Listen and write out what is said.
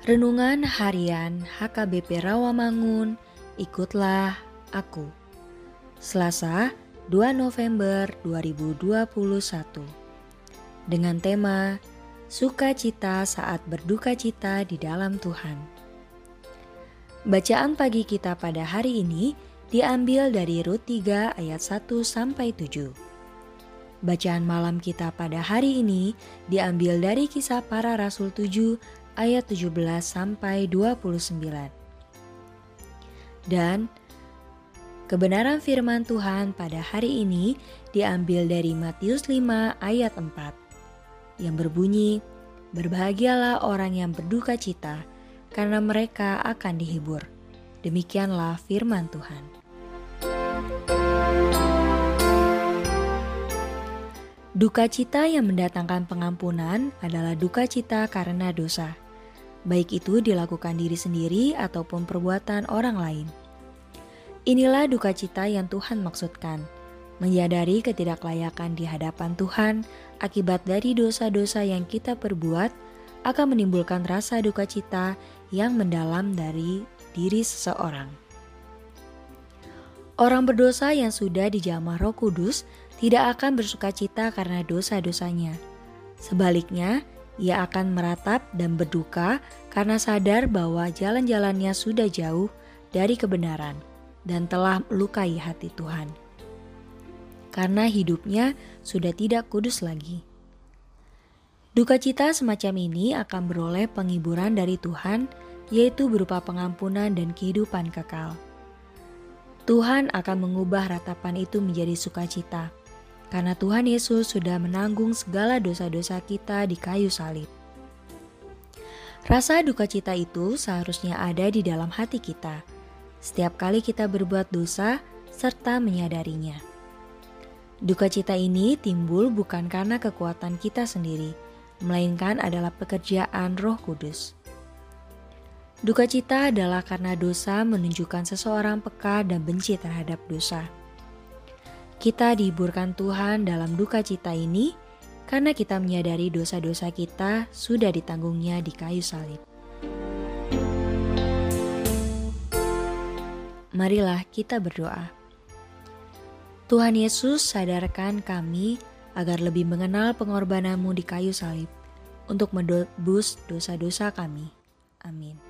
Renungan Harian HKBP Rawamangun, ikutlah aku. Selasa, 2 November 2021. Dengan tema Sukacita saat berduka cita di dalam Tuhan. Bacaan pagi kita pada hari ini diambil dari Rut 3 ayat 1 sampai 7. Bacaan malam kita pada hari ini diambil dari kisah para rasul 7 ayat 17 sampai 29. Dan kebenaran firman Tuhan pada hari ini diambil dari Matius 5 ayat 4 yang berbunyi, Berbahagialah orang yang berduka cita, karena mereka akan dihibur. Demikianlah firman Tuhan. Duka cita yang mendatangkan pengampunan adalah duka cita karena dosa, baik itu dilakukan diri sendiri ataupun perbuatan orang lain. Inilah duka cita yang Tuhan maksudkan menyadari ketidaklayakan di hadapan Tuhan akibat dari dosa-dosa yang kita perbuat akan menimbulkan rasa duka cita yang mendalam dari diri seseorang. Orang berdosa yang sudah dijamah Roh Kudus tidak akan bersuka cita karena dosa-dosanya. Sebaliknya, ia akan meratap dan berduka karena sadar bahwa jalan-jalannya sudah jauh dari kebenaran dan telah melukai hati Tuhan karena hidupnya sudah tidak kudus lagi. Duka cita semacam ini akan beroleh penghiburan dari Tuhan, yaitu berupa pengampunan dan kehidupan kekal. Tuhan akan mengubah ratapan itu menjadi sukacita, karena Tuhan Yesus sudah menanggung segala dosa-dosa kita di kayu salib. Rasa duka cita itu seharusnya ada di dalam hati kita, setiap kali kita berbuat dosa serta menyadarinya. Duka cita ini timbul bukan karena kekuatan kita sendiri, melainkan adalah pekerjaan Roh Kudus. Duka cita adalah karena dosa menunjukkan seseorang peka dan benci terhadap dosa. Kita dihiburkan Tuhan dalam duka cita ini karena kita menyadari dosa-dosa kita sudah ditanggungnya di kayu salib. Marilah kita berdoa. Tuhan Yesus, sadarkan kami agar lebih mengenal pengorbananmu di kayu salib untuk menebus dosa-dosa kami. Amin.